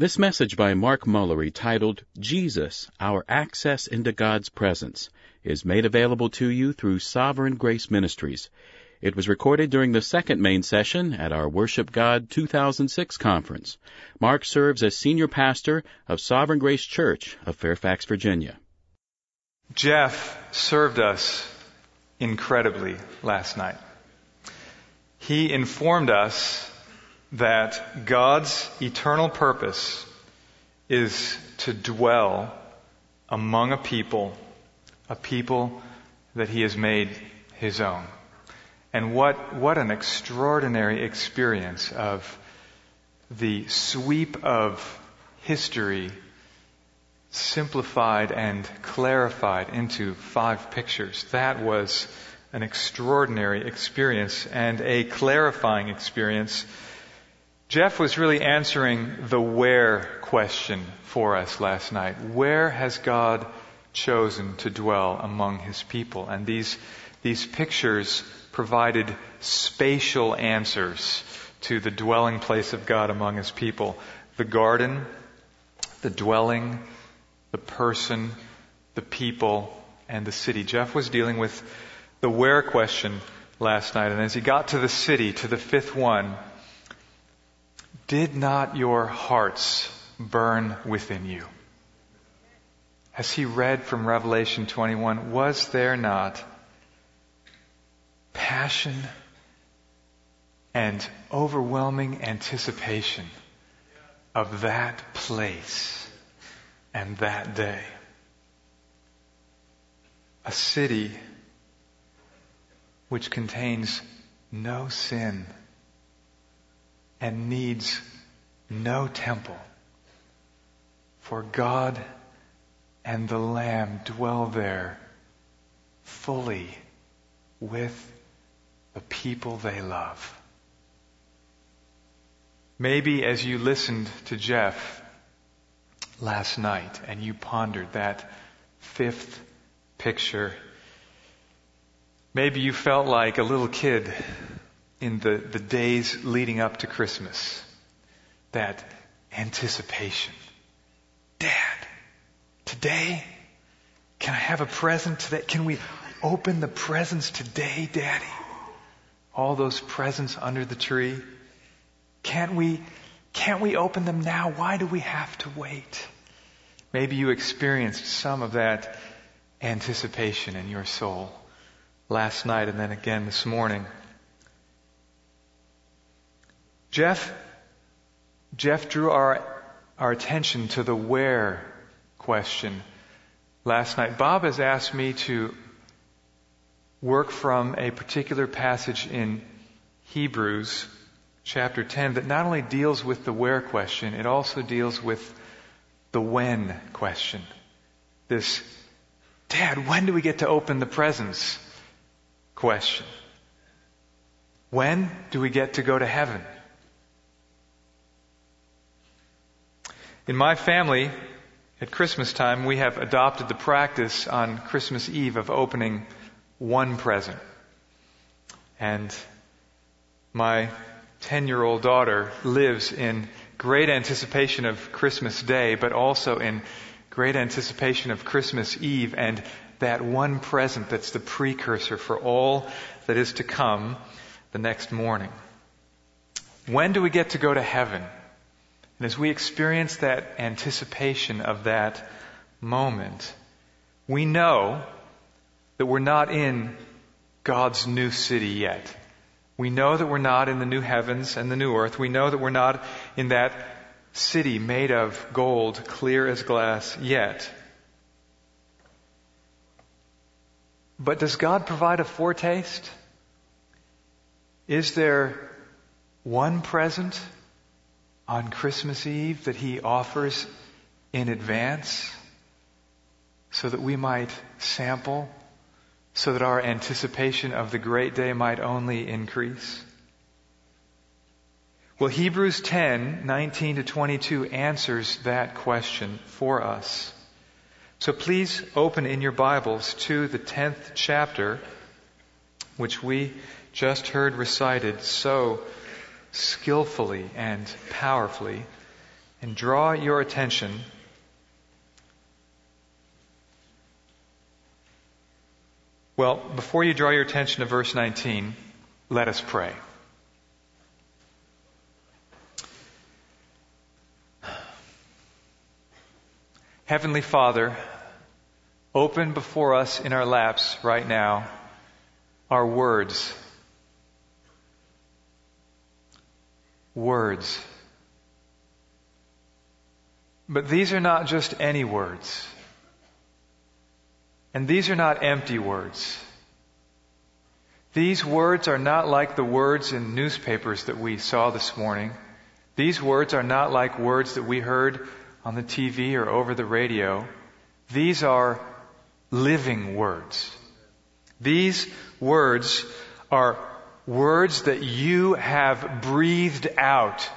This message by Mark Mullery, titled Jesus, Our Access into God's Presence, is made available to you through Sovereign Grace Ministries. It was recorded during the second main session at our Worship God 2006 conference. Mark serves as senior pastor of Sovereign Grace Church of Fairfax, Virginia. Jeff served us incredibly last night. He informed us that God's eternal purpose is to dwell among a people, a people that He has made His own. And what, what an extraordinary experience of the sweep of history simplified and clarified into five pictures. That was an extraordinary experience and a clarifying experience Jeff was really answering the where question for us last night. Where has God chosen to dwell among his people? And these, these pictures provided spatial answers to the dwelling place of God among his people. The garden, the dwelling, the person, the people, and the city. Jeff was dealing with the where question last night. And as he got to the city, to the fifth one, did not your hearts burn within you? As he read from Revelation 21, was there not passion and overwhelming anticipation of that place and that day? A city which contains no sin and needs no temple. For God and the Lamb dwell there fully with the people they love. Maybe as you listened to Jeff last night and you pondered that fifth picture, maybe you felt like a little kid in the, the days leading up to Christmas. That anticipation. Dad, today, can I have a present today? Can we open the presents today, Daddy? All those presents under the tree. Can't we, can't we open them now? Why do we have to wait? Maybe you experienced some of that anticipation in your soul last night and then again this morning. Jeff, Jeff drew our, our attention to the where question last night. Bob has asked me to work from a particular passage in Hebrews chapter 10 that not only deals with the where question, it also deals with the when question. This, Dad, when do we get to open the presents question? When do we get to go to heaven? In my family, at Christmas time, we have adopted the practice on Christmas Eve of opening one present. And my 10 year old daughter lives in great anticipation of Christmas Day, but also in great anticipation of Christmas Eve and that one present that's the precursor for all that is to come the next morning. When do we get to go to heaven? And as we experience that anticipation of that moment, we know that we're not in God's new city yet. We know that we're not in the new heavens and the new earth. We know that we're not in that city made of gold, clear as glass yet. But does God provide a foretaste? Is there one present on Christmas Eve that He offers in advance so that we might sample, so that our anticipation of the great day might only increase? Well, Hebrews 10, 19 to 22 answers that question for us. So please open in your Bibles to the 10th chapter, which we just heard recited so skillfully and powerfully and draw your attention Well, before you draw your attention to verse 19, let us pray. Heavenly Father, open before us in our laps right now our words. Words. But these are not just any words. And these are not empty words. These words are not like the words in newspapers that we saw this morning. These words are not like words that we heard on the TV or over the radio. These are living words. These words are words that you have breathed out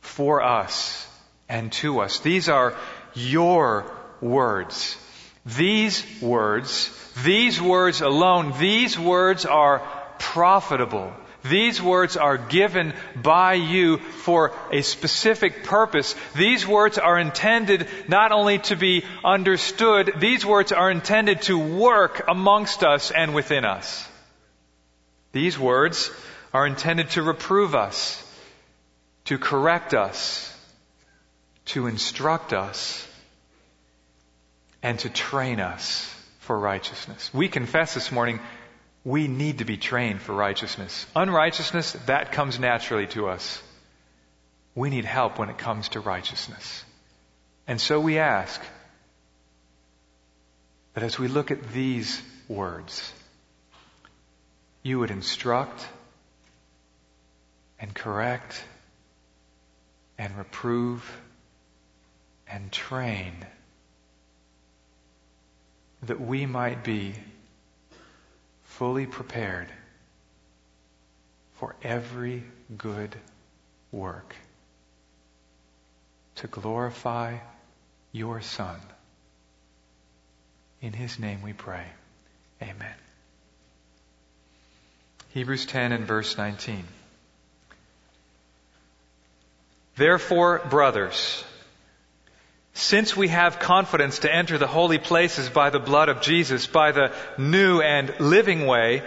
for us and to us. These are your words. These words, these words alone, these words are profitable. These words are given by you for a specific purpose. These words are intended not only to be understood, these words are intended to work amongst us and within us. These words are intended to reprove us, to correct us, to instruct us, and to train us for righteousness. We confess this morning we need to be trained for righteousness. Unrighteousness, that comes naturally to us. We need help when it comes to righteousness. And so we ask that as we look at these words, you would instruct and correct and reprove and train that we might be fully prepared for every good work to glorify your Son. In His name we pray. Amen. Hebrews 10 and verse 19. Therefore, brothers, since we have confidence to enter the holy places by the blood of Jesus, by the new and living way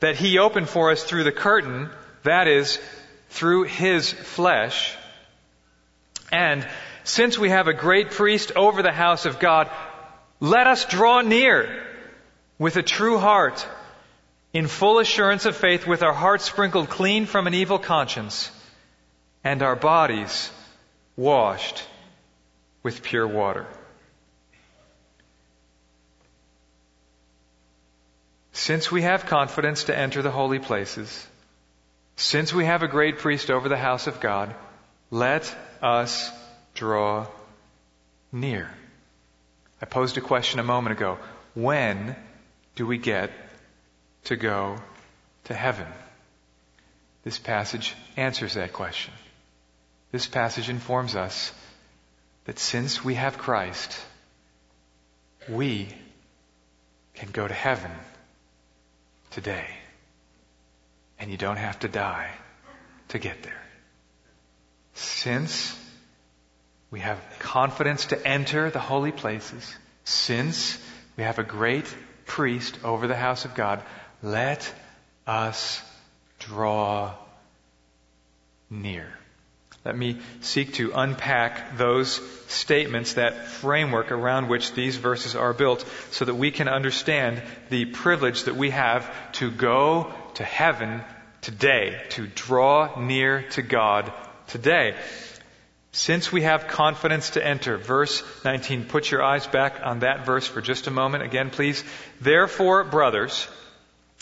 that He opened for us through the curtain, that is, through His flesh, and since we have a great priest over the house of God, let us draw near with a true heart, in full assurance of faith, with our hearts sprinkled clean from an evil conscience, and our bodies washed with pure water. Since we have confidence to enter the holy places, since we have a great priest over the house of God, let us draw near. I posed a question a moment ago. When do we get to go to heaven? This passage answers that question. This passage informs us that since we have Christ, we can go to heaven today. And you don't have to die to get there. Since we have confidence to enter the holy places, since we have a great priest over the house of God, let us draw near. Let me seek to unpack those statements, that framework around which these verses are built, so that we can understand the privilege that we have to go to heaven today, to draw near to God today. Since we have confidence to enter, verse 19, put your eyes back on that verse for just a moment. Again, please. Therefore, brothers,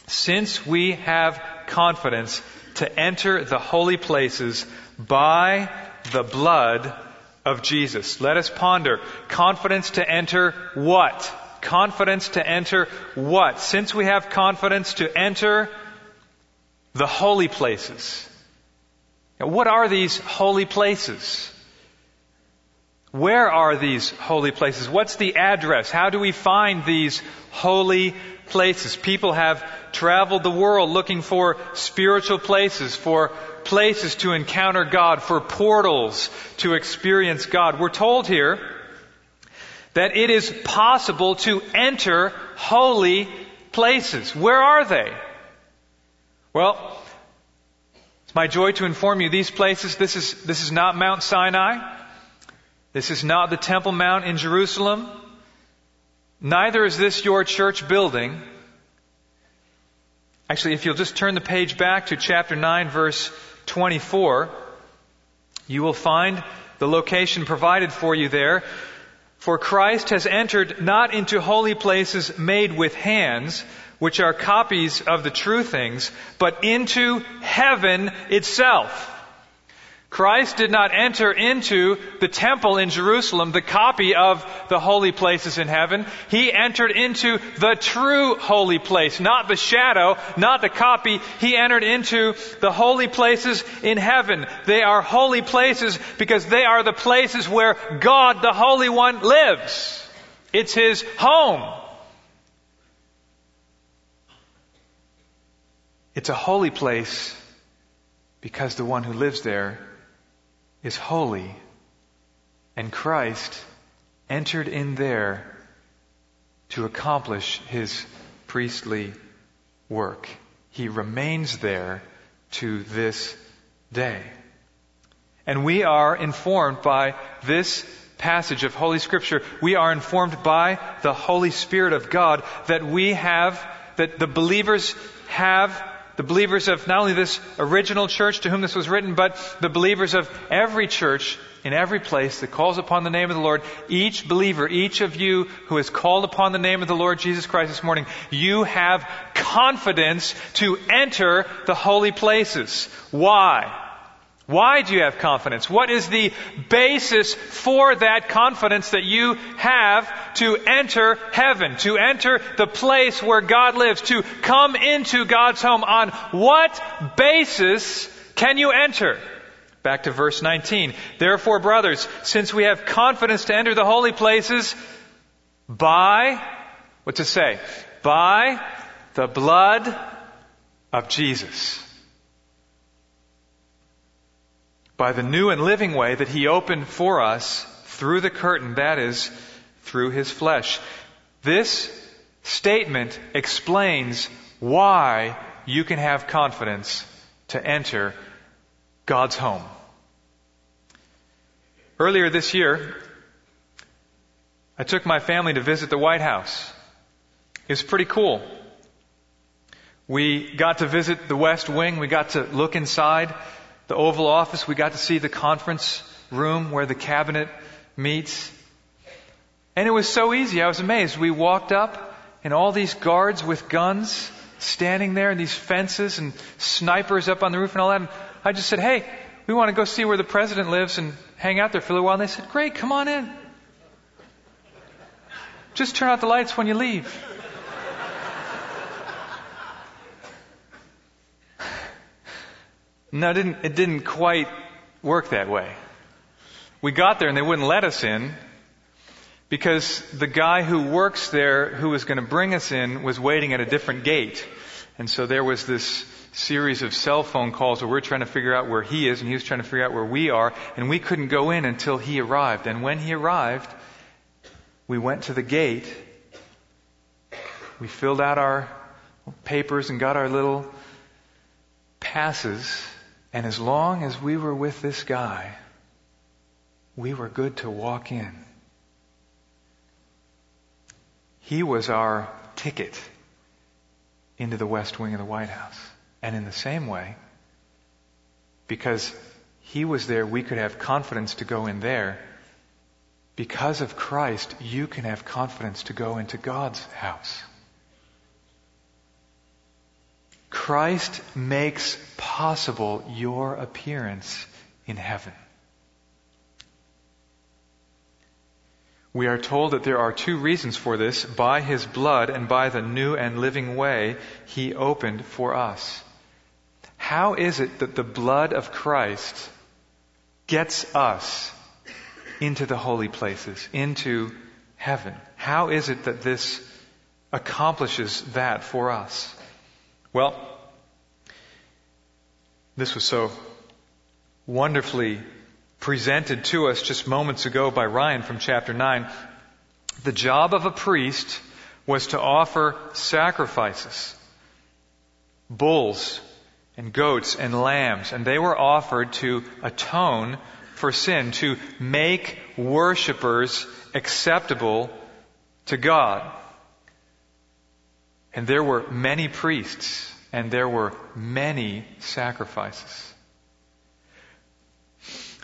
since we have confidence to enter the holy places by the blood of Jesus. Let us ponder. Confidence to enter what? Confidence to enter what? Since we have confidence to enter the holy places. Now, what are these holy places? Where are these holy places? What's the address? How do we find these holy places? People have traveled the world looking for spiritual places, for places to encounter God, for portals to experience God. We're told here that it is possible to enter holy places. Where are they? Well, it's my joy to inform you these places, this is, this is not Mount Sinai. This is not the Temple Mount in Jerusalem. Neither is this your church building. Actually, if you'll just turn the page back to chapter 9, verse 24, you will find the location provided for you there. For Christ has entered not into holy places made with hands, which are copies of the true things, but into heaven itself Christ did not enter into the temple in Jerusalem, the copy of the holy places in heaven. He entered into the true holy place, not the shadow, not the copy. He entered into the holy places in heaven. They are holy places because they are the places where God, the Holy One, lives. It's His home. It's a holy place because the one who lives there is holy, and Christ entered in there to accomplish his priestly work. He remains there to this day. And we are informed by this passage of Holy Scripture. We are informed by the Holy Spirit of God that we have, that the believers have the believers of not only this original church to whom this was written, but the believers of every church in every place that calls upon the name of the Lord. Each believer, each of you who has called upon the name of the Lord Jesus Christ this morning, you have confidence to enter the holy places. Why? Why do you have confidence? What is the basis for that confidence that you have to enter heaven, to enter the place where God lives, to come into God's home? On what basis can you enter? Back to verse 19. Therefore, brothers, since we have confidence to enter the holy places by, what to say? By the blood of Jesus by the new and living way that He opened for us through the curtain, that is, through His flesh. This statement explains why you can have confidence to enter God's home. Earlier this year, I took my family to visit the White House. It was pretty cool. We got to visit the West Wing. We got to look inside the Oval Office, we got to see the conference room where the cabinet meets. And it was so easy. I was amazed. We walked up and all these guards with guns standing there and these fences and snipers up on the roof and all that. And I just said, hey, we want to go see where the president lives and hang out there for a little while. And they said, great, come on in. Just turn out the lights when you leave. No, it didn't, it didn't quite work that way. We got there and they wouldn't let us in because the guy who works there who was going to bring us in was waiting at a different gate. And so there was this series of cell phone calls where we're trying to figure out where he is and he was trying to figure out where we are and we couldn't go in until he arrived. And when he arrived, we went to the gate. We filled out our papers and got our little passes and as long as we were with this guy, we were good to walk in. He was our ticket into the West Wing of the White House. And in the same way, because he was there, we could have confidence to go in there. Because of Christ, you can have confidence to go into God's house. Christ makes possible your appearance in heaven. We are told that there are two reasons for this. By His blood and by the new and living way He opened for us. How is it that the blood of Christ gets us into the holy places, into heaven. How is it that this accomplishes that for us? Well, this was so wonderfully presented to us just moments ago by Ryan from chapter 9. The job of a priest was to offer sacrifices, bulls and goats and lambs, and they were offered to atone for sin, to make worshippers acceptable to God. And there were many priests, and there were many sacrifices.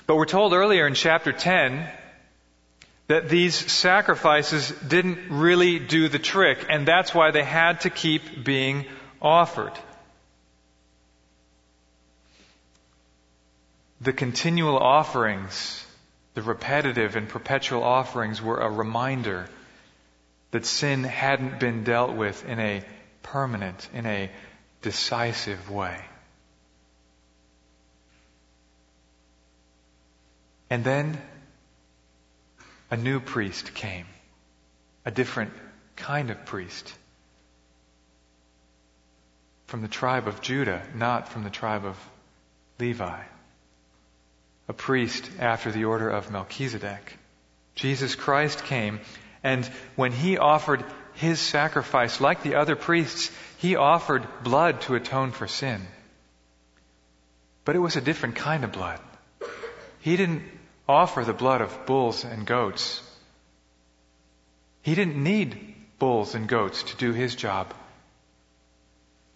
But we're told earlier in chapter 10 that these sacrifices didn't really do the trick, and that's why they had to keep being offered. The continual offerings, the repetitive and perpetual offerings, were a reminder that sin hadn't been dealt with in a permanent, in a decisive way. And then a new priest came, a different kind of priest. From the tribe of Judah, not from the tribe of Levi a priest after the order of Melchizedek. Jesus Christ came, and when he offered his sacrifice, like the other priests, he offered blood to atone for sin. But it was a different kind of blood. He didn't offer the blood of bulls and goats. He didn't need bulls and goats to do his job.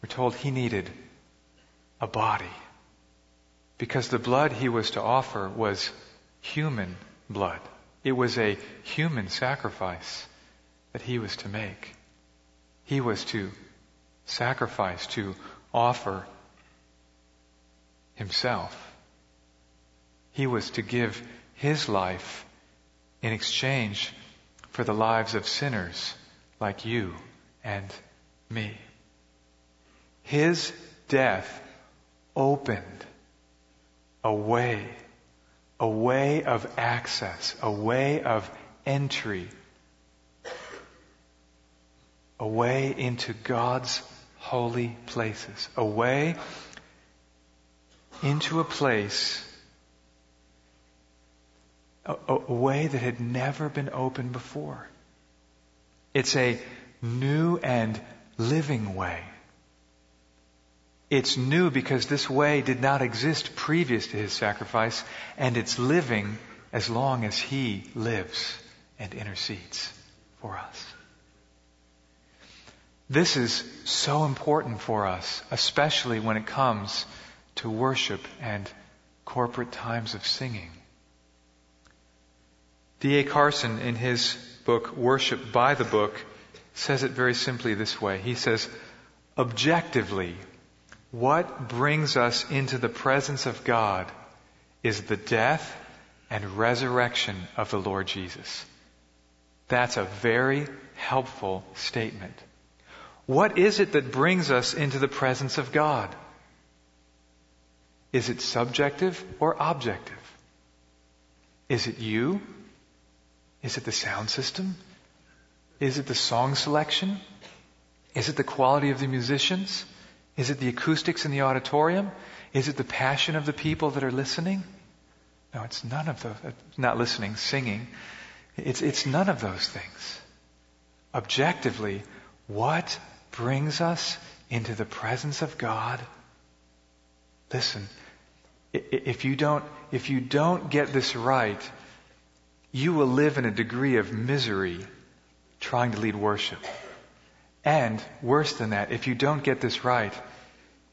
We're told he needed a body because the blood he was to offer was human blood. It was a human sacrifice that he was to make. He was to sacrifice, to offer himself. He was to give his life in exchange for the lives of sinners like you and me. His death opened a way, a way of access, a way of entry, a way into God's holy places, a way into a place, a, a way that had never been opened before. It's a new and living way. It's new because this way did not exist previous to his sacrifice, and it's living as long as he lives and intercedes for us. This is so important for us, especially when it comes to worship and corporate times of singing. D.A. Carson, in his book, Worship by the Book, says it very simply this way. He says, objectively, what brings us into the presence of God is the death and resurrection of the Lord Jesus. That's a very helpful statement. What is it that brings us into the presence of God? Is it subjective or objective? Is it you? Is it the sound system? Is it the song selection? Is it the quality of the musicians? Is it the acoustics in the auditorium? Is it the passion of the people that are listening? No, it's none of those. Not listening, singing. It's, it's none of those things. Objectively, what brings us into the presence of God? Listen, if you don't, if you don't get this right, you will live in a degree of misery trying to lead worship. And worse than that, if you don't get this right,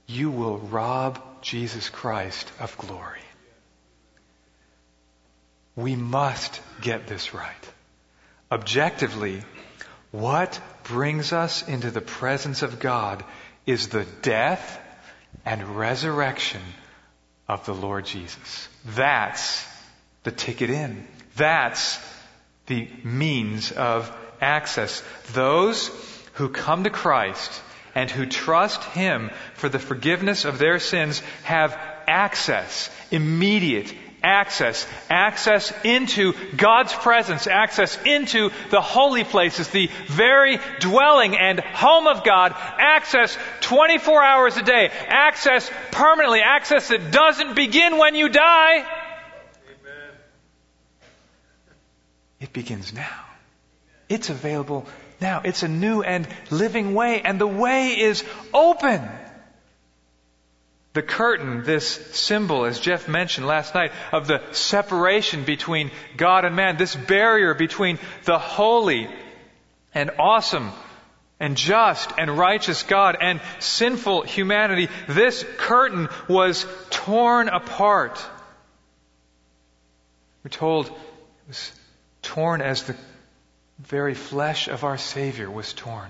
you will rob Jesus Christ of glory. We must get this right. Objectively, what brings us into the presence of God is the death and resurrection of the Lord Jesus. That's the ticket in. That's the means of access. Those who come to Christ and who trust Him for the forgiveness of their sins have access, immediate access. Access into God's presence. Access into the holy places, the very dwelling and home of God. Access 24 hours a day. Access permanently. Access that doesn't begin when you die. Amen. It begins now. It's available now. It's a new and living way, and the way is open. The curtain, this symbol, as Jeff mentioned last night, of the separation between God and man, this barrier between the holy and awesome and just and righteous God and sinful humanity, this curtain was torn apart. We're told it was torn as the very flesh of our Savior was torn.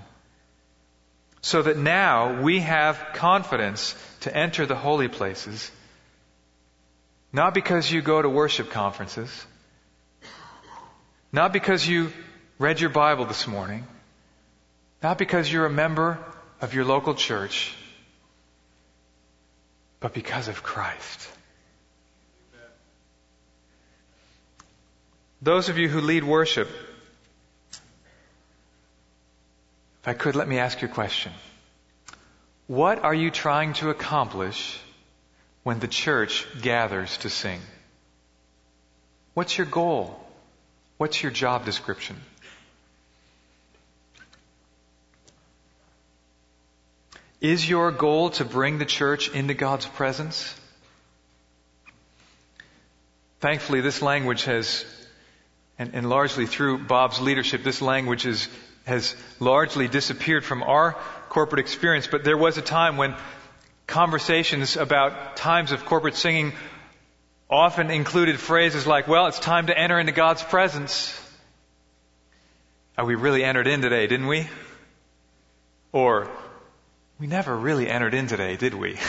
So that now we have confidence to enter the holy places, not because you go to worship conferences, not because you read your Bible this morning, not because you're a member of your local church, but because of Christ. Those of you who lead worship, if I could, let me ask you a question. What are you trying to accomplish when the church gathers to sing? What's your goal? What's your job description? Is your goal to bring the church into God's presence? Thankfully, this language has, and, and largely through Bob's leadership, this language is, has largely disappeared from our corporate experience, but there was a time when conversations about times of corporate singing often included phrases like, well, it's time to enter into God's presence. Oh, we really entered in today, didn't we? Or, we never really entered in today, did we?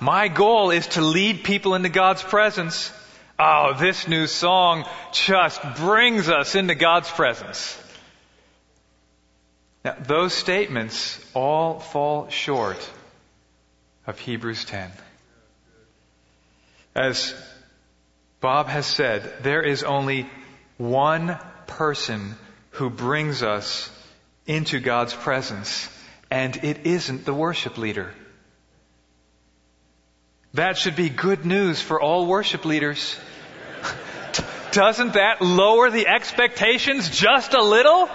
My goal is to lead people into God's presence. Oh, this new song just brings us into God's presence. Now, those statements all fall short of Hebrews 10. As Bob has said, there is only one person who brings us into God's presence, and it isn't the worship leader. That should be good news for all worship leaders. Doesn't that lower the expectations just a little?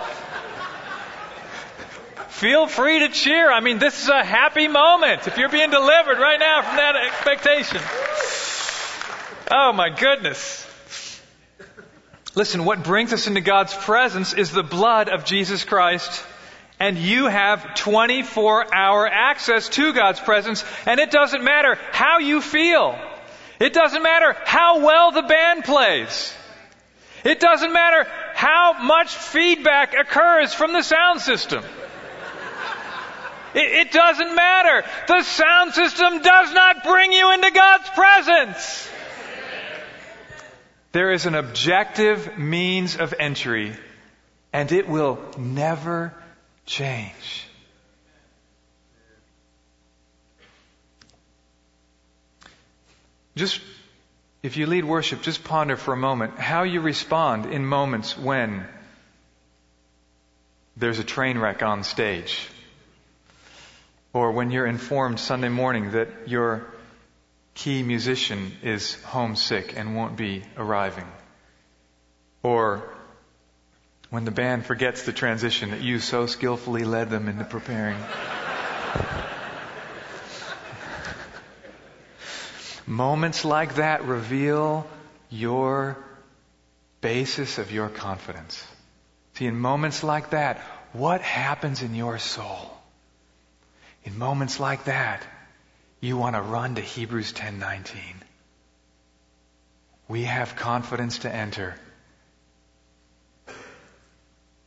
Feel free to cheer. I mean, this is a happy moment if you're being delivered right now from that expectation. Oh my goodness. Listen, what brings us into God's presence is the blood of Jesus Christ. And you have 24 hour access to God's presence. And it doesn't matter how you feel. It doesn't matter how well the band plays. It doesn't matter how much feedback occurs from the sound system. It, it doesn't matter. The sound system does not bring you into God's presence. There is an objective means of entry, and it will never change. Just, if you lead worship, just ponder for a moment how you respond in moments when there's a train wreck on stage. Or when you're informed Sunday morning that your key musician is homesick and won't be arriving. Or when the band forgets the transition that you so skillfully led them into preparing. Moments like that reveal your basis of your confidence. See, in moments like that, what happens in your soul? In moments like that, you want to run to Hebrews 10:19. We have confidence to enter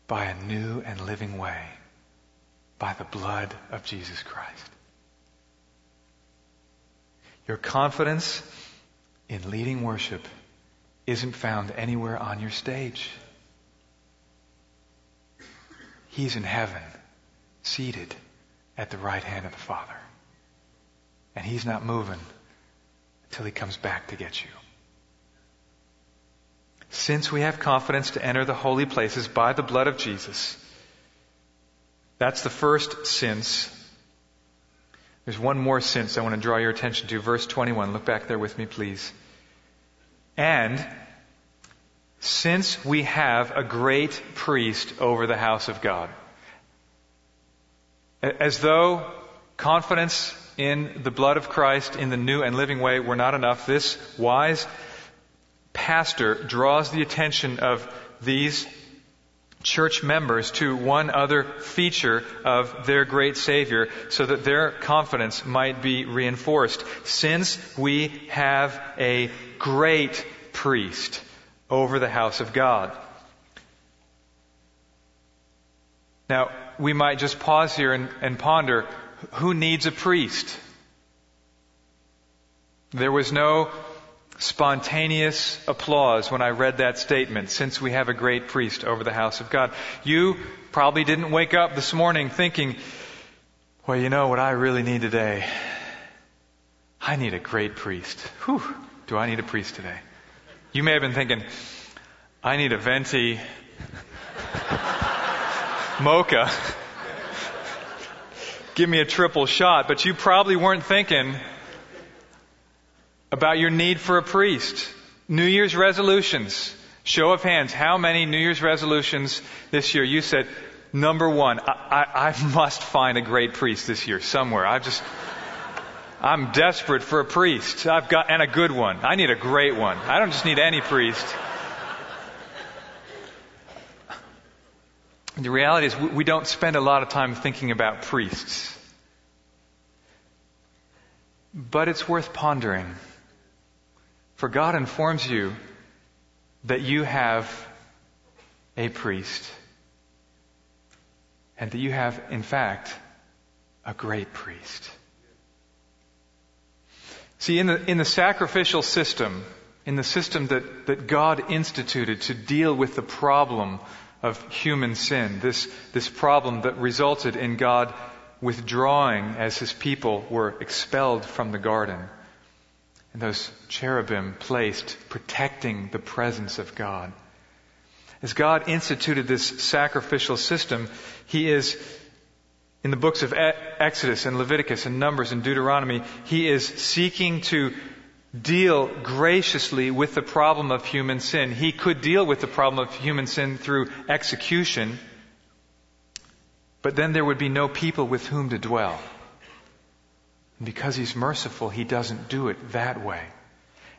by a new and living way, by the blood of Jesus Christ. Your confidence in leading worship isn't found anywhere on your stage. He's in heaven, seated at the right hand of the Father. And He's not moving until he comes back to get you. Since we have confidence to enter the holy places by the blood of Jesus, that's the first since. There's one more since I want to draw your attention to. Verse 21. Look back there with me, please. And since we have a great priest over the house of God, as though confidence in the blood of Christ in the new and living way were not enough, this wise pastor draws the attention of these church members to one other feature of their great Savior so that their confidence might be reinforced. Since we have a great priest over the house of God. Now, we might just pause here and, and ponder who needs a priest? There was no spontaneous applause when I read that statement, since we have a great priest over the house of God. You probably didn't wake up this morning thinking, well, you know what I really need today? I need a great priest. Whew, do I need a priest today? You may have been thinking, I need a venti mocha. Give me a triple shot. But you probably weren't thinking, about your need for a priest. New Year's resolutions. Show of hands. How many New Year's resolutions this year? You said, number one, I, I, I must find a great priest this year somewhere. I just, I'm desperate for a priest. I've got, and a good one. I need a great one. I don't just need any priest. The reality is we don't spend a lot of time thinking about priests. But it's worth pondering. For God informs you that you have a priest and that you have, in fact, a great priest. See, in the, in the sacrificial system, in the system that, that God instituted to deal with the problem of human sin, this, this problem that resulted in God withdrawing as his people were expelled from the garden, and those cherubim placed protecting the presence of God. As God instituted this sacrificial system, He is, in the books of Exodus and Leviticus and Numbers and Deuteronomy, He is seeking to deal graciously with the problem of human sin. He could deal with the problem of human sin through execution, but then there would be no people with whom to dwell. And because he's merciful, he doesn't do it that way.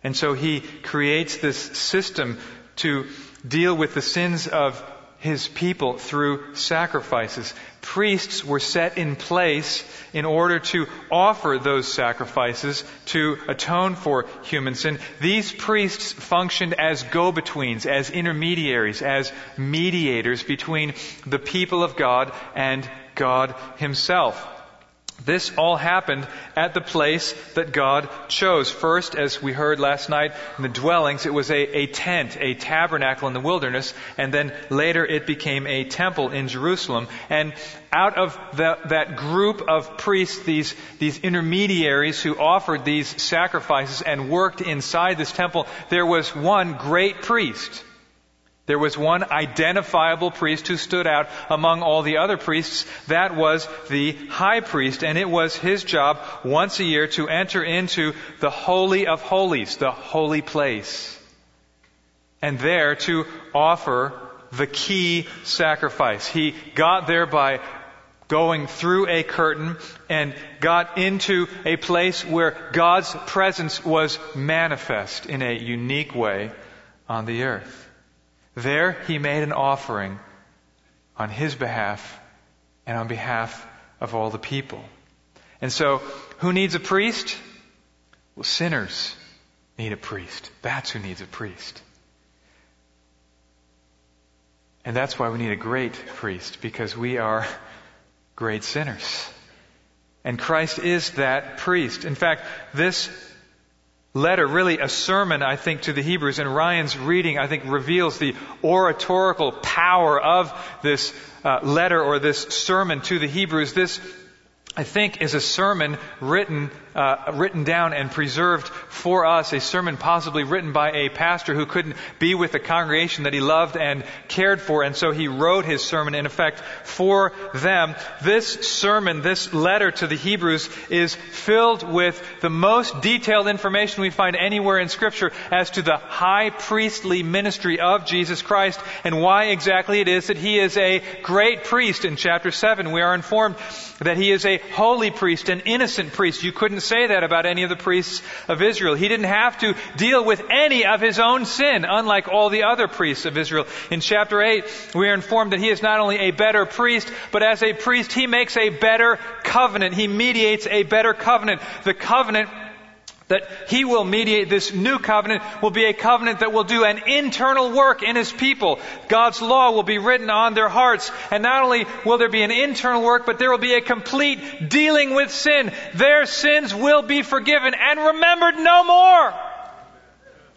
And so he creates this system to deal with the sins of his people through sacrifices. Priests were set in place in order to offer those sacrifices to atone for human sin. These priests functioned as go-betweens, as intermediaries, as mediators between the people of God and God himself. This all happened at the place that God chose. First, as we heard last night, in the dwellings, it was a, a tent, a tabernacle in the wilderness, and then later it became a temple in Jerusalem. And out of the, that group of priests, these, these intermediaries who offered these sacrifices and worked inside this temple, there was one great priest there was one identifiable priest who stood out among all the other priests. That was the high priest, and it was his job once a year to enter into the Holy of Holies, the holy place, and there to offer the key sacrifice. He got there by going through a curtain and got into a place where God's presence was manifest in a unique way on the earth. There he made an offering on his behalf and on behalf of all the people. And so, who needs a priest? Well, sinners need a priest. That's who needs a priest. And that's why we need a great priest, because we are great sinners. And Christ is that priest. In fact, this letter, really a sermon, I think, to the Hebrews. And Ryan's reading, I think, reveals the oratorical power of this uh, letter or this sermon to the Hebrews. This, I think, is a sermon written uh, written down and preserved for us, a sermon possibly written by a pastor who couldn't be with the congregation that he loved and cared for, and so he wrote his sermon in effect for them. This sermon, this letter to the Hebrews is filled with the most detailed information we find anywhere in Scripture as to the high priestly ministry of Jesus Christ and why exactly it is that he is a great priest. In chapter 7, we are informed that he is a holy priest, an innocent priest. You couldn't say that about any of the priests of Israel. He didn't have to deal with any of his own sin, unlike all the other priests of Israel. In chapter 8, we are informed that he is not only a better priest, but as a priest, he makes a better covenant. He mediates a better covenant. The covenant that he will mediate this new covenant will be a covenant that will do an internal work in his people. God's law will be written on their hearts. And not only will there be an internal work, but there will be a complete dealing with sin. Their sins will be forgiven and remembered no more.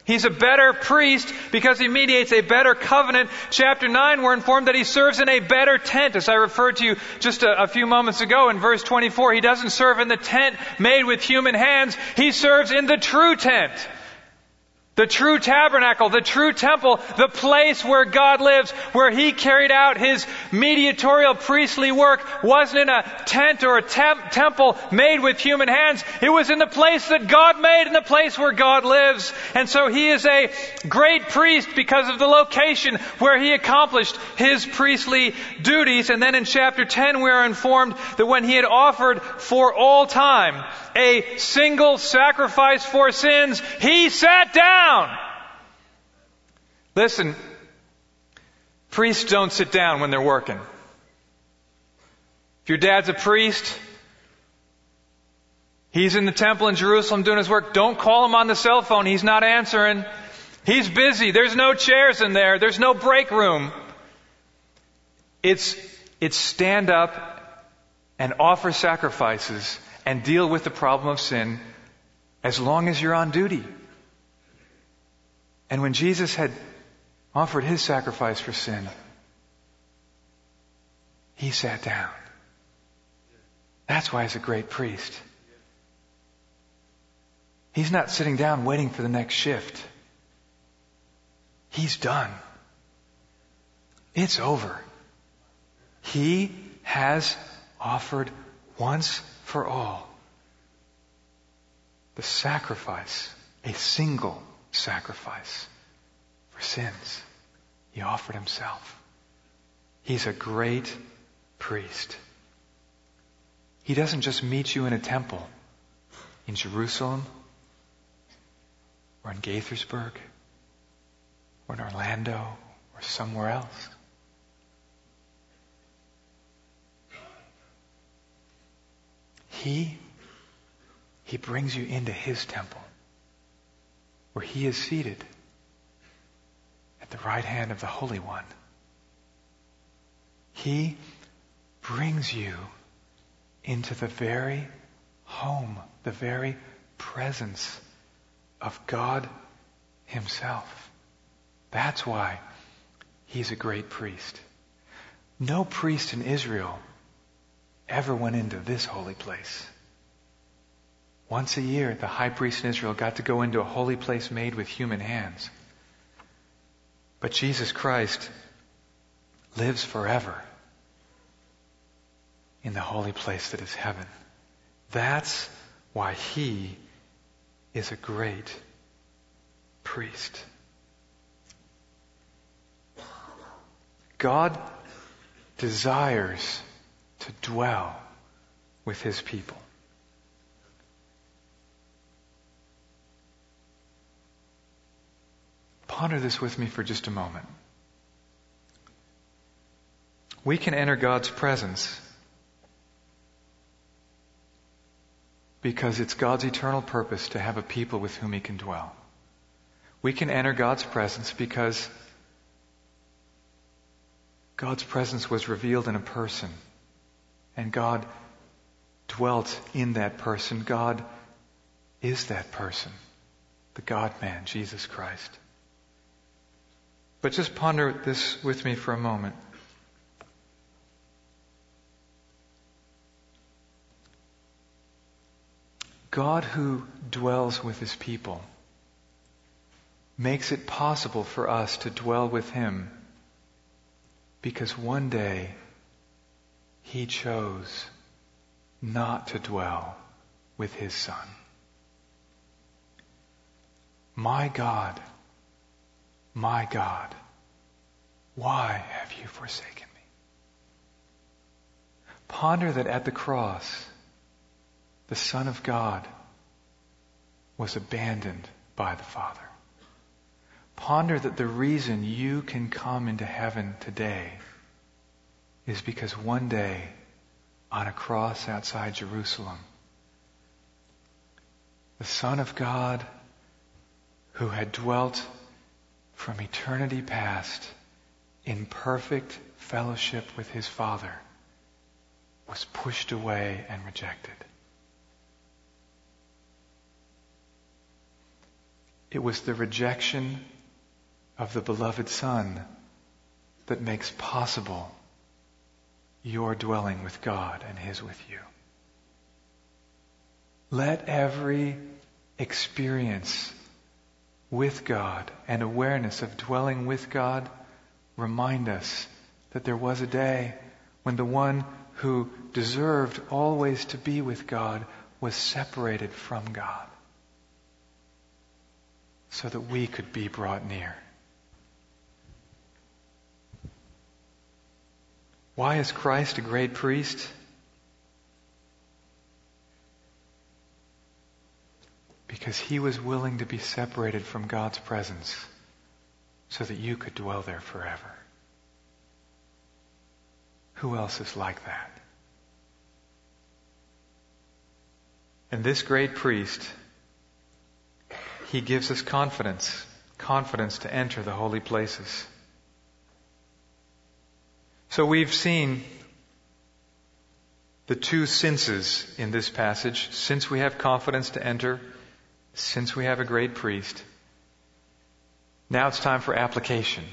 He's a better priest because he mediates a better covenant. Chapter 9, we're informed that he serves in a better tent, as I referred to you just a, a, few moments ago in verse 24. He doesn't serve in the tent made with human hands. He serves in the true tent. The true tabernacle, the true temple, the place where God lives, where He carried out His mediatorial priestly work, wasn't in a tent or a temp- temple made with human hands. It was in the place that God made, in the place where God lives. And so He is a great priest because of the location where He accomplished His priestly duties. And then in chapter 10 we are informed that when He had offered for all time a single sacrifice for sins, He sat down down. Listen, priests don't sit down when they're working. If your dad's a priest, he's in the temple in Jerusalem doing his work, don't call him on the cell phone. He's not answering. He's busy. There's no chairs in there. There's no break room. It's, it's stand up and offer sacrifices and deal with the problem of sin as long as you're on duty. And when Jesus had offered his sacrifice for sin, he sat down. That's why he's a great priest. He's not sitting down waiting for the next shift. He's done. It's over. He has offered once for all the sacrifice, a single sacrifice for sins. He offered himself. He's a great priest. He doesn't just meet you in a temple in Jerusalem or in Gaithersburg or in Orlando or somewhere else. He, he brings you into his temple where he is seated at the right hand of the Holy One. He brings you into the very home, the very presence of God Himself. That's why He's a great priest. No priest in Israel ever went into this holy place. Once a year, the high priest in Israel got to go into a holy place made with human hands. But Jesus Christ lives forever in the holy place that is heaven. That's why he is a great priest. God desires to dwell with his people. Ponder this with me for just a moment. We can enter God's presence because it's God's eternal purpose to have a people with whom He can dwell. We can enter God's presence because God's presence was revealed in a person, and God dwelt in that person. God is that person, the God man, Jesus Christ. But just ponder this with me for a moment. God who dwells with his people makes it possible for us to dwell with him because one day he chose not to dwell with his son. My God, my God, why have you forsaken me? Ponder that at the cross, the Son of God was abandoned by the Father. Ponder that the reason you can come into heaven today is because one day on a cross outside Jerusalem, the Son of God who had dwelt from eternity past in perfect fellowship with his Father was pushed away and rejected. It was the rejection of the beloved Son that makes possible your dwelling with God and His with you. Let every experience with God and awareness of dwelling with God remind us that there was a day when the one who deserved always to be with God was separated from God so that we could be brought near. Why is Christ a great priest? Because he was willing to be separated from God's presence so that you could dwell there forever. Who else is like that? And this great priest, he gives us confidence, confidence to enter the holy places. So we've seen the two senses in this passage. Since we have confidence to enter, since we have a great priest, now it's time for application.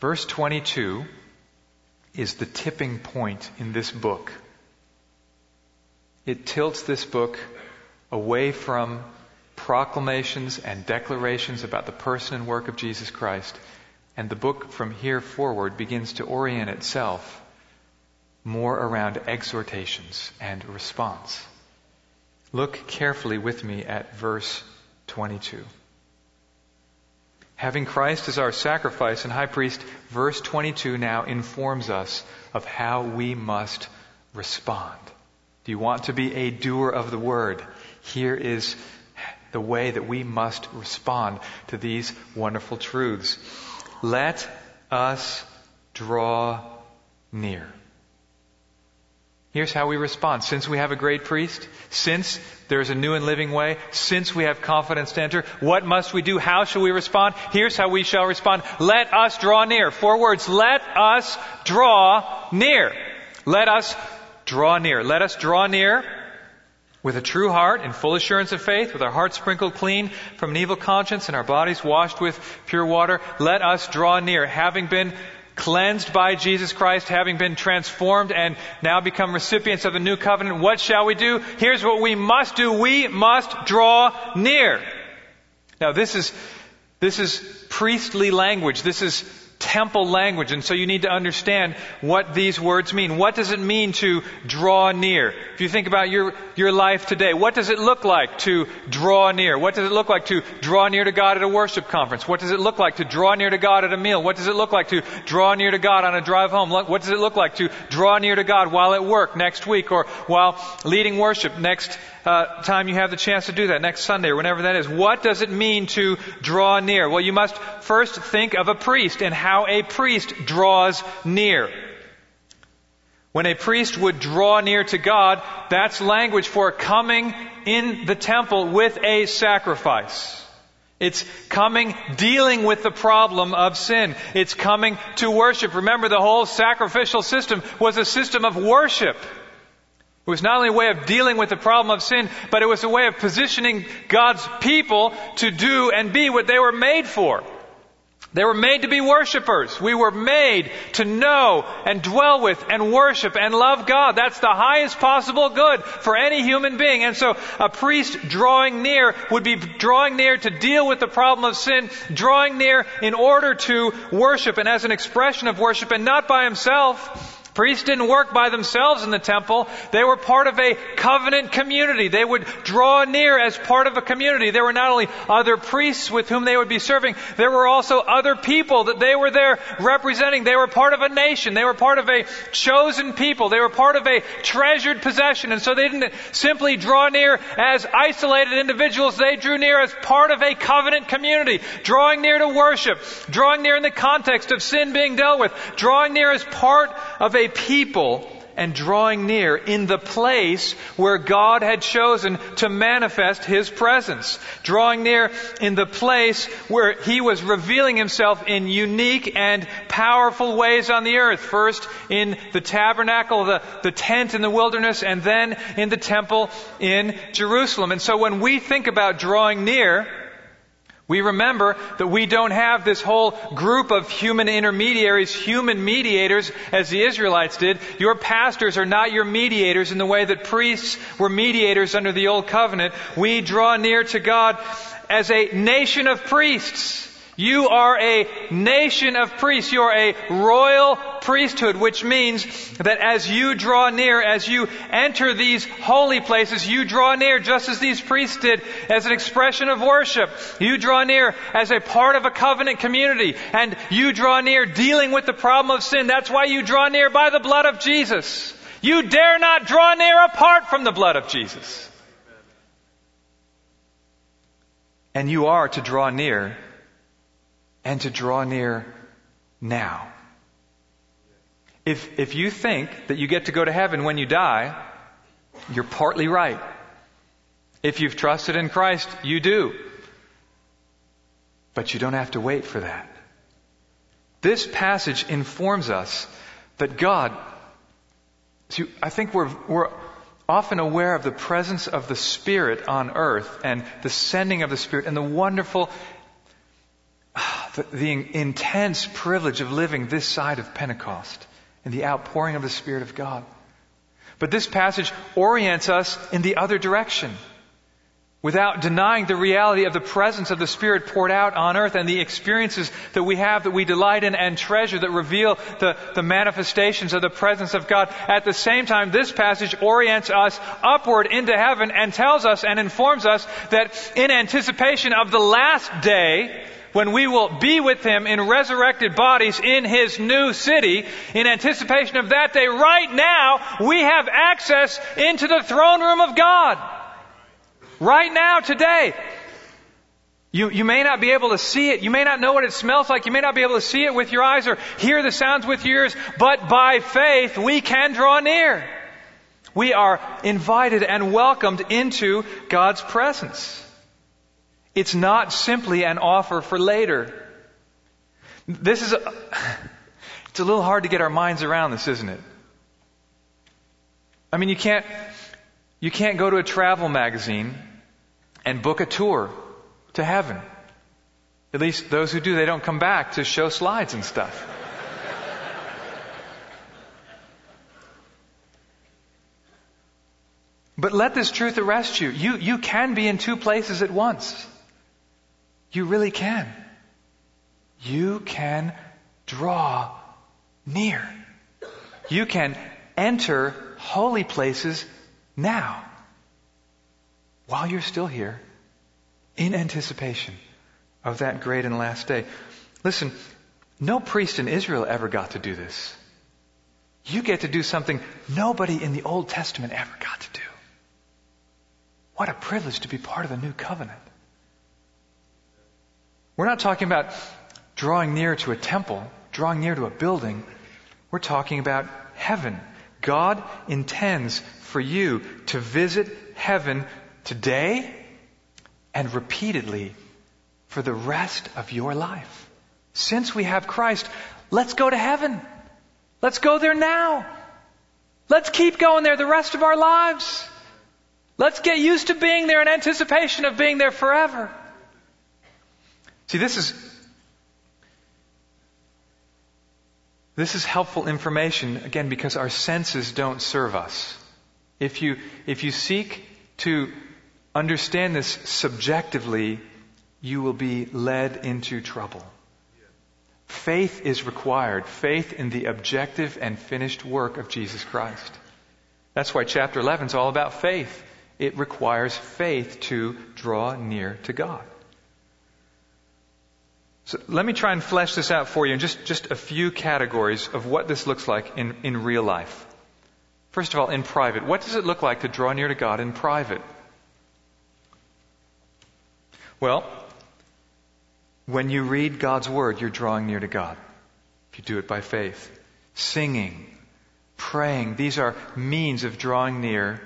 Verse 22 is the tipping point in this book. It tilts this book away from proclamations and declarations about the person and work of Jesus Christ and the book from here forward begins to orient itself more around exhortations and response. Look carefully with me at verse 22. Having Christ as our sacrifice and high priest, verse 22 now informs us of how we must respond. Do you want to be a doer of the word? Here is the way that we must respond to these wonderful truths. Let us draw near. Here's how we respond. Since we have a great priest, since there's a new and living way, since we have confidence to enter, what must we do? How shall we respond? Here's how we shall respond. Let us draw near. Four words. Let us draw near. Let us draw near. Let us draw near with a true heart and full assurance of faith, with our hearts sprinkled clean from an evil conscience and our bodies washed with pure water, let us draw near, having been cleansed by Jesus Christ, having been transformed and now become recipients of the new covenant. What shall we do? Here's what we must do. We must draw near. Now this is, this is priestly language. This is temple language. And so you need to understand what these words mean. What does it mean to draw near? If you think about your, your life today, what does it look like to draw near? What does it look like to draw near to God at a worship conference? What does it look like to draw near to God at a meal? What does it look like to draw near to God on a drive home? What does it look like to draw near to God while at work next week or while leading worship next uh, time you have the chance to do that, next Sunday or whenever that is. What does it mean to draw near? Well, you must first think of a priest and how a priest draws near. When a priest would draw near to God, that's language for coming in the temple with a sacrifice. It's coming, dealing with the problem of sin. It's coming to worship. Remember, the whole sacrificial system was a system of worship. It was not only a way of dealing with the problem of sin, but it was a way of positioning God's people to do and be what they were made for. They were made to be worshipers. We were made to know and dwell with and worship and love God. That's the highest possible good for any human being. And so a priest drawing near would be drawing near to deal with the problem of sin, drawing near in order to worship and as an expression of worship and not by himself. Priests didn't work by themselves in the temple. They were part of a covenant community. They would draw near as part of a community. There were not only other priests with whom they would be serving, there were also other people that they were there representing. They were part of a nation. They were part of a chosen people. They were part of a treasured possession. And so they didn't simply draw near as isolated individuals. They drew near as part of a covenant community, drawing near to worship, drawing near in the context of sin being dealt with, drawing near as part of a a people and drawing near in the place where God had chosen to manifest His presence. Drawing near in the place where He was revealing Himself in unique and powerful ways on the earth. First in the tabernacle, the, the tent in the wilderness, and then in the temple in Jerusalem. And so when we think about drawing near, we remember that we don't have this whole group of human intermediaries, human mediators, as the Israelites did. Your pastors are not your mediators in the way that priests were mediators under the Old Covenant. We draw near to God as a nation of priests. You are a nation of priests. You are a royal priesthood, which means that as you draw near, as you enter these holy places, you draw near just as these priests did as an expression of worship. You draw near as a part of a covenant community and you draw near dealing with the problem of sin. That's why you draw near by the blood of Jesus. You dare not draw near apart from the blood of Jesus. And you are to draw near and to draw near now. If, if you think that you get to go to heaven when you die, you're partly right. If you've trusted in Christ, you do. But you don't have to wait for that. This passage informs us that God, see, I think we're, we're often aware of the presence of the Spirit on earth and the sending of the Spirit and the wonderful the, intense privilege of living this side of Pentecost and the outpouring of the Spirit of God. But this passage orients us in the other direction without denying the reality of the presence of the Spirit poured out on earth and the experiences that we have that we delight in and treasure that reveal the, the manifestations of the presence of God. At the same time, this passage orients us upward into heaven and tells us and informs us that in anticipation of the last day, when we will be with him in resurrected bodies in his new city in anticipation of that day. Right now, we have access into the throne room of God. Right now, today. You, you may not be able to see it. You may not know what it smells like. You may not be able to see it with your eyes or hear the sounds with your ears. But by faith, we can draw near. We are invited and welcomed into God's presence. It's not simply an offer for later. This is a, it's a little hard to get our minds around this, isn't it? I mean, you can't, you can't go to a travel magazine and book a tour to heaven. At least those who do, they don't come back to show slides and stuff. but let this truth arrest you. You, you can be in two places at once. You really can. You can draw near. You can enter holy places now while you're still here in anticipation of that great and last day. Listen, no priest in Israel ever got to do this. You get to do something nobody in the Old Testament ever got to do. What a privilege to be part of the new covenant. We're not talking about drawing near to a temple, drawing near to a building. We're talking about heaven. God intends for you to visit heaven today and repeatedly for the rest of your life. Since we have Christ, let's go to heaven. Let's go there now. Let's keep going there the rest of our lives. Let's get used to being there in anticipation of being there forever. See, this is, This is helpful information, again, because our senses don't serve us. If you, if you seek to understand this subjectively, you will be led into trouble. Faith is required. Faith in the objective and finished work of Jesus Christ. That's why chapter 11 is all about faith. It requires faith to draw near to God. So let me try and flesh this out for you in just, just a few categories of what this looks like in, in real life. First of all, in private. What does it look like to draw near to God in private? Well, when you read God's Word, you're drawing near to God. If you do it by faith. Singing, praying, these are means of drawing near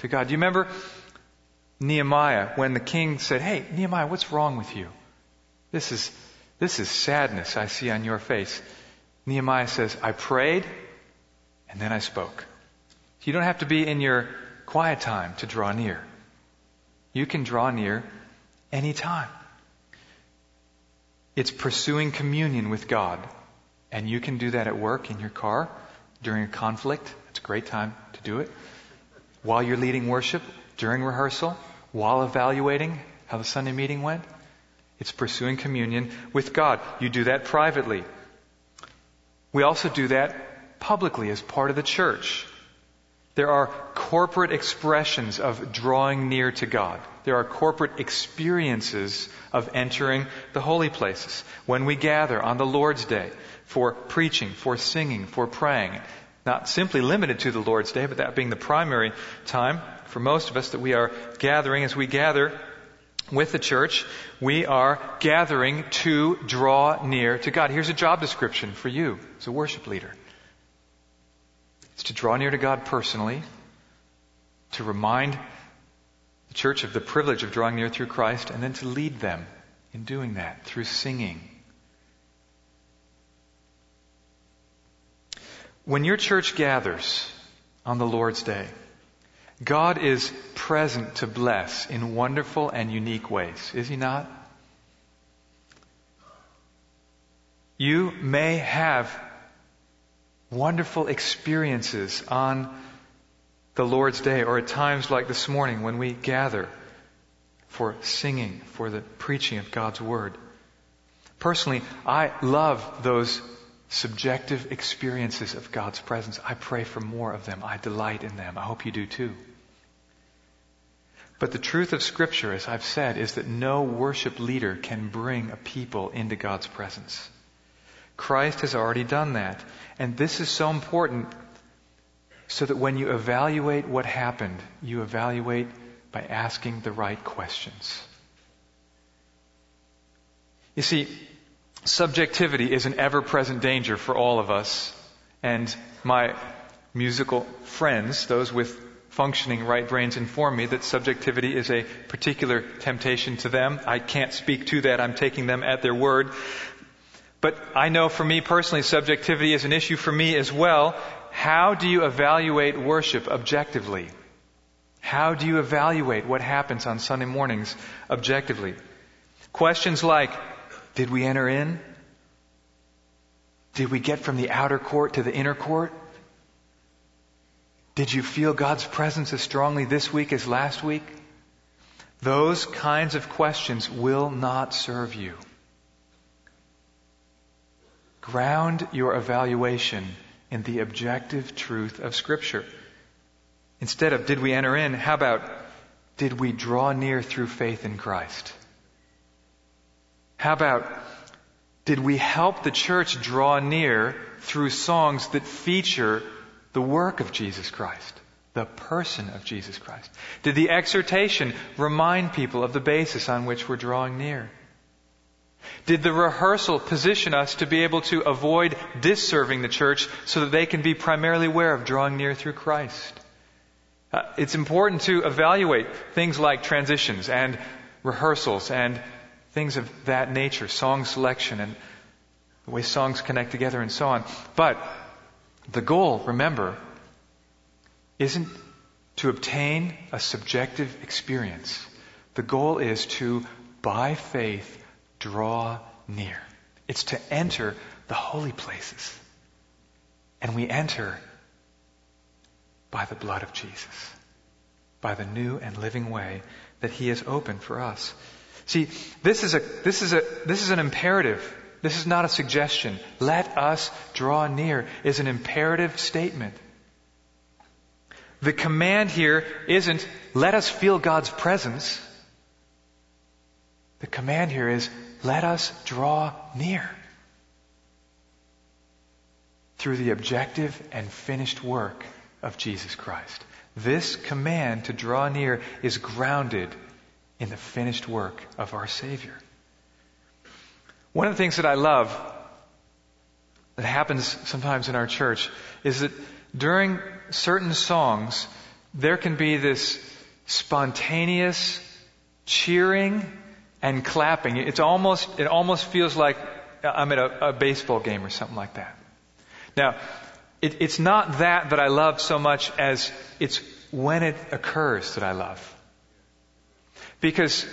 to God. Do you remember Nehemiah when the king said, Hey, Nehemiah, what's wrong with you? This is, this is sadness I see on your face. Nehemiah says, I prayed and then I spoke. You don't have to be in your quiet time to draw near. You can draw near any time. It's pursuing communion with God. And you can do that at work, in your car, during a conflict. It's a great time to do it. While you're leading worship, during rehearsal, while evaluating how the Sunday meeting went. It's pursuing communion with God. You do that privately. We also do that publicly as part of the church. There are corporate expressions of drawing near to God. There are corporate experiences of entering the holy places. When we gather on the Lord's Day for preaching, for singing, for praying, not simply limited to the Lord's Day, but that being the primary time for most of us that we are gathering as we gather with the church, we are gathering to draw near to God. Here's a job description for you as a worship leader. It's to draw near to God personally, to remind the church of the privilege of drawing near through Christ, and then to lead them in doing that through singing. When your church gathers on the Lord's Day, God is present to bless in wonderful and unique ways, is He not? You may have wonderful experiences on the Lord's Day or at times like this morning when we gather for singing, for the preaching of God's Word. Personally, I love those subjective experiences of God's presence. I pray for more of them. I delight in them. I hope you do too. But the truth of Scripture, as I've said, is that no worship leader can bring a people into God's presence. Christ has already done that. And this is so important so that when you evaluate what happened, you evaluate by asking the right questions. You see, subjectivity is an ever present danger for all of us. And my musical friends, those with functioning right brains, inform me that subjectivity is a particular temptation to them. I can't speak to that. I'm taking them at their word. But I know for me personally, subjectivity is an issue for me as well. How do you evaluate worship objectively? How do you evaluate what happens on Sunday mornings objectively? Questions like, did we enter in? Did we get from the outer court to the inner court? Did you feel God's presence as strongly this week as last week? Those kinds of questions will not serve you. Ground your evaluation in the objective truth of Scripture. Instead of, did we enter in? How about, did we draw near through faith in Christ? How about, did we help the church draw near through songs that feature the work of Jesus Christ? The person of Jesus Christ? Did the exhortation remind people of the basis on which we're drawing near? Did the rehearsal position us to be able to avoid disserving the church so that they can be primarily aware of drawing near through Christ? Uh, it's important to evaluate things like transitions and rehearsals and things of that nature, song selection and the way songs connect together and so on. But the goal, remember, isn't to obtain a subjective experience. The goal is to, by faith, draw near. It's to enter the holy places. And we enter by the blood of Jesus, by the new and living way that He has opened for us. See, this is a, this is a, this is an imperative. This is not a suggestion. Let us draw near is an imperative statement. The command here isn't let us feel God's presence. The command here is let us draw near through the objective and finished work of Jesus Christ. This command to draw near is grounded in the finished work of our Savior. One of the things that I love that happens sometimes in our church is that during certain songs, there can be this spontaneous cheering and clapping. It's almost, it almost feels like I'm at a, a baseball game or something like that. Now, it, it's not that that I love so much as it's when it occurs that I love. Because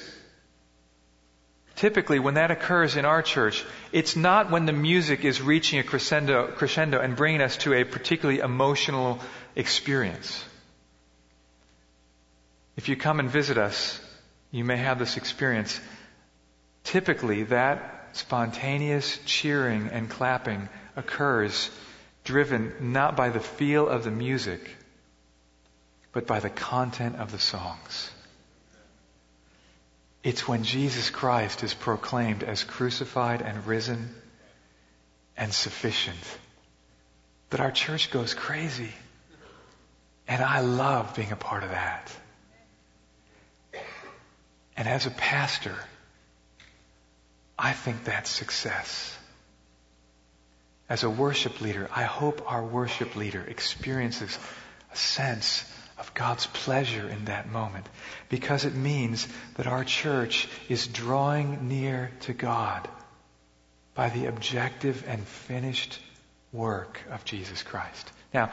typically when that occurs in our church, it's not when the music is reaching a crescendo, crescendo and bringing us to a particularly emotional experience. If you come and visit us, you may have this experience. Typically, that spontaneous cheering and clapping occurs driven not by the feel of the music, but by the content of the songs. It's when Jesus Christ is proclaimed as crucified and risen and sufficient that our church goes crazy. And I love being a part of that. And as a pastor, I think that's success. As a worship leader, I hope our worship leader experiences a sense of God's pleasure in that moment because it means that our church is drawing near to God by the objective and finished work of Jesus Christ. Now,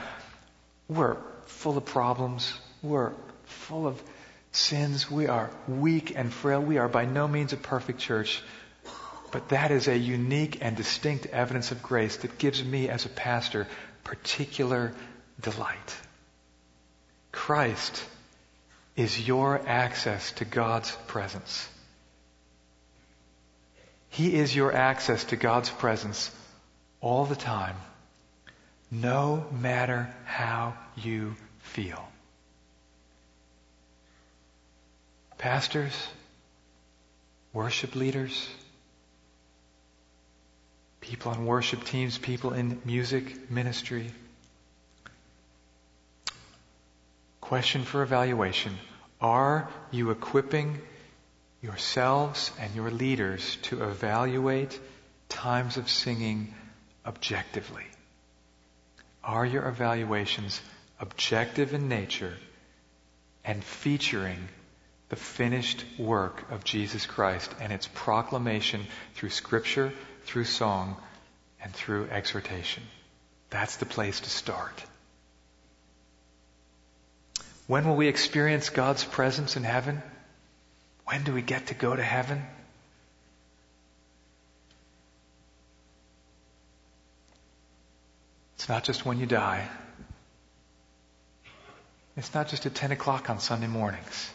we're full of problems. We're full of sins. We are weak and frail. We are by no means a perfect church. But that is a unique and distinct evidence of grace that gives me as a pastor particular delight. Christ is your access to God's presence. He is your access to God's presence all the time, no matter how you feel. Pastors, worship leaders, people on worship teams, people in music ministry. Question for evaluation. Are you equipping yourselves and your leaders to evaluate times of singing objectively? Are your evaluations objective in nature and featuring the finished work of Jesus Christ and its proclamation through Scripture through song, and through exhortation. That's the place to start. When will we experience God's presence in heaven? When do we get to go to heaven? It's not just when you die. It's not just at 10 o'clock on Sunday mornings.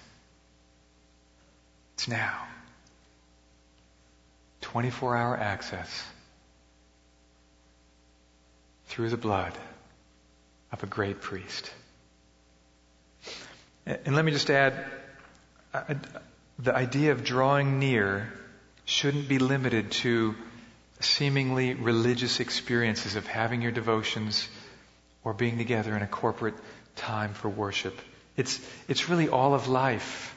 It's now. 24 hour access through the blood of a great priest. And let me just add the idea of drawing near shouldn't be limited to seemingly religious experiences of having your devotions or being together in a corporate time for worship. It's, it's really all of life.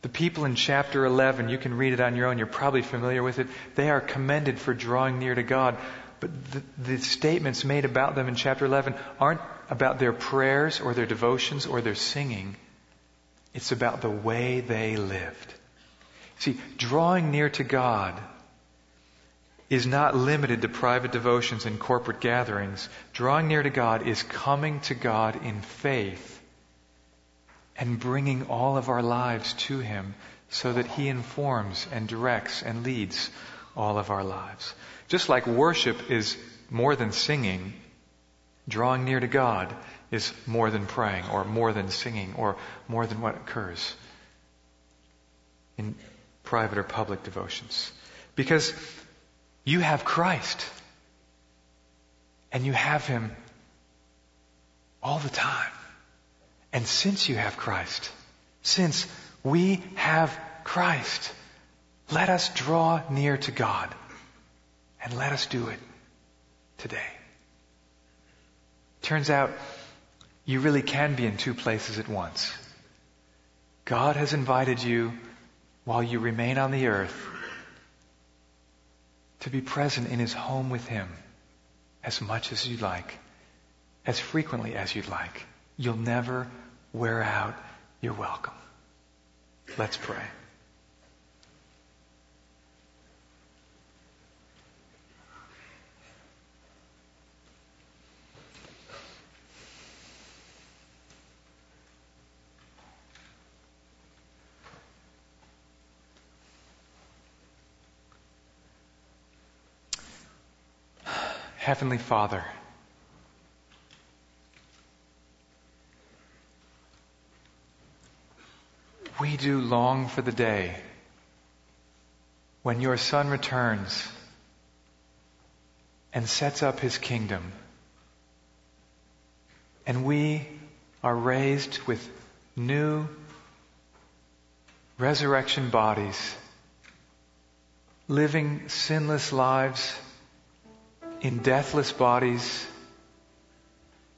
The people in chapter 11, you can read it on your own, you're probably familiar with it. They are commended for drawing near to God. But the, the, statements made about them in chapter 11 aren't about their prayers or their devotions or their singing. It's about the way they lived. See, drawing near to God is not limited to private devotions and corporate gatherings. Drawing near to God is coming to God in faith and bringing all of our lives to Him so that He informs and directs and leads all of our lives. Just like worship is more than singing, Drawing near to God is more than praying or more than singing or more than what occurs in private or public devotions. Because you have Christ. And you have Him all the time. And since you have Christ, since we have Christ, let us draw near to God. And let us do it today. Turns out you really can be in two places at once. God has invited you while you remain on the earth to be present in His home with Him as much as you'd like, as frequently as you'd like. You'll never wear out your welcome. Let's pray. Heavenly Father, we do long for the day when your Son returns and sets up his kingdom, and we are raised with new resurrection bodies, living sinless lives in deathless bodies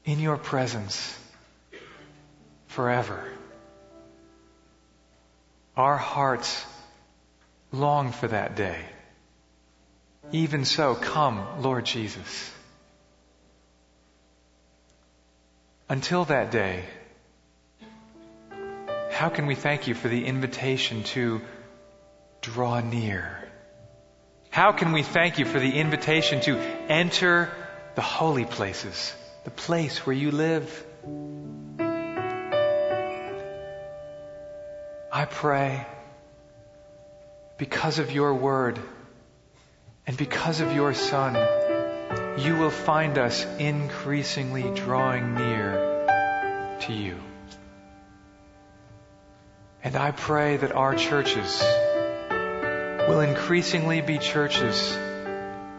in your presence forever. Our hearts long for that day. Even so, come, Lord Jesus. Until that day, how can we thank you for the invitation to draw near? How can we thank you for the invitation to enter the holy places, the place where you live? I pray because of your word and because of your son, you will find us increasingly drawing near to you. And I pray that our churches will increasingly be churches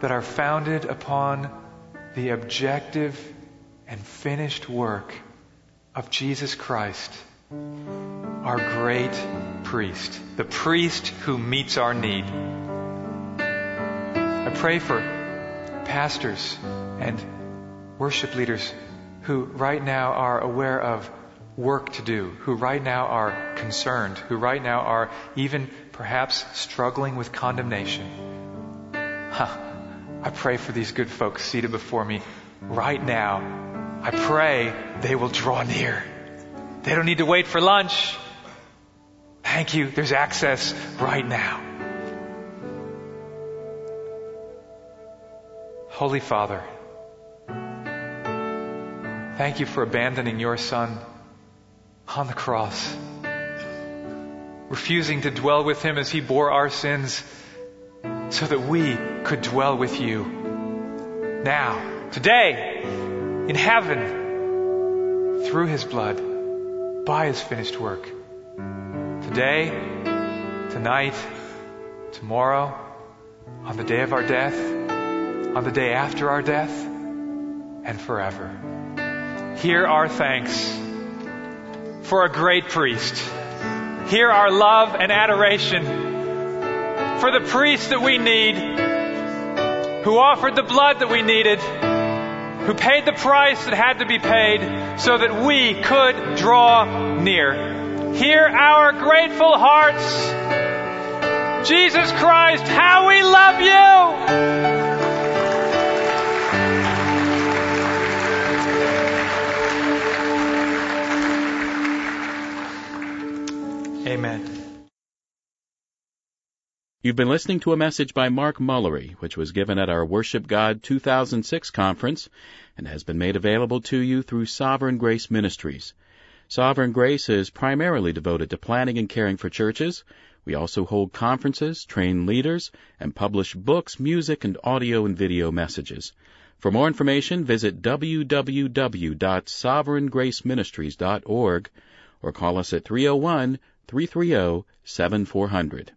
that are founded upon the objective and finished work of Jesus Christ, our great priest, the priest who meets our need. I pray for pastors and worship leaders who right now are aware of work to do, who right now are concerned, who right now are even perhaps struggling with condemnation. Huh. I pray for these good folks seated before me right now. I pray they will draw near. They don't need to wait for lunch. Thank you. There's access right now. Holy Father, thank you for abandoning your Son on the cross refusing to dwell with him as he bore our sins so that we could dwell with you. Now, today, in heaven, through his blood, by his finished work. Today, tonight, tomorrow, on the day of our death, on the day after our death, and forever. Hear our thanks for a great priest Hear our love and adoration for the priest that we need, who offered the blood that we needed, who paid the price that had to be paid so that we could draw near. Hear our grateful hearts. Jesus Christ, how we love you! Amen. You've been listening to a message by Mark Mullery, which was given at our Worship God 2006 conference and has been made available to you through Sovereign Grace Ministries. Sovereign Grace is primarily devoted to planning and caring for churches. We also hold conferences, train leaders, and publish books, music, and audio and video messages. For more information, visit www.sovereigngraceministries.org or call us at 301 330 7400.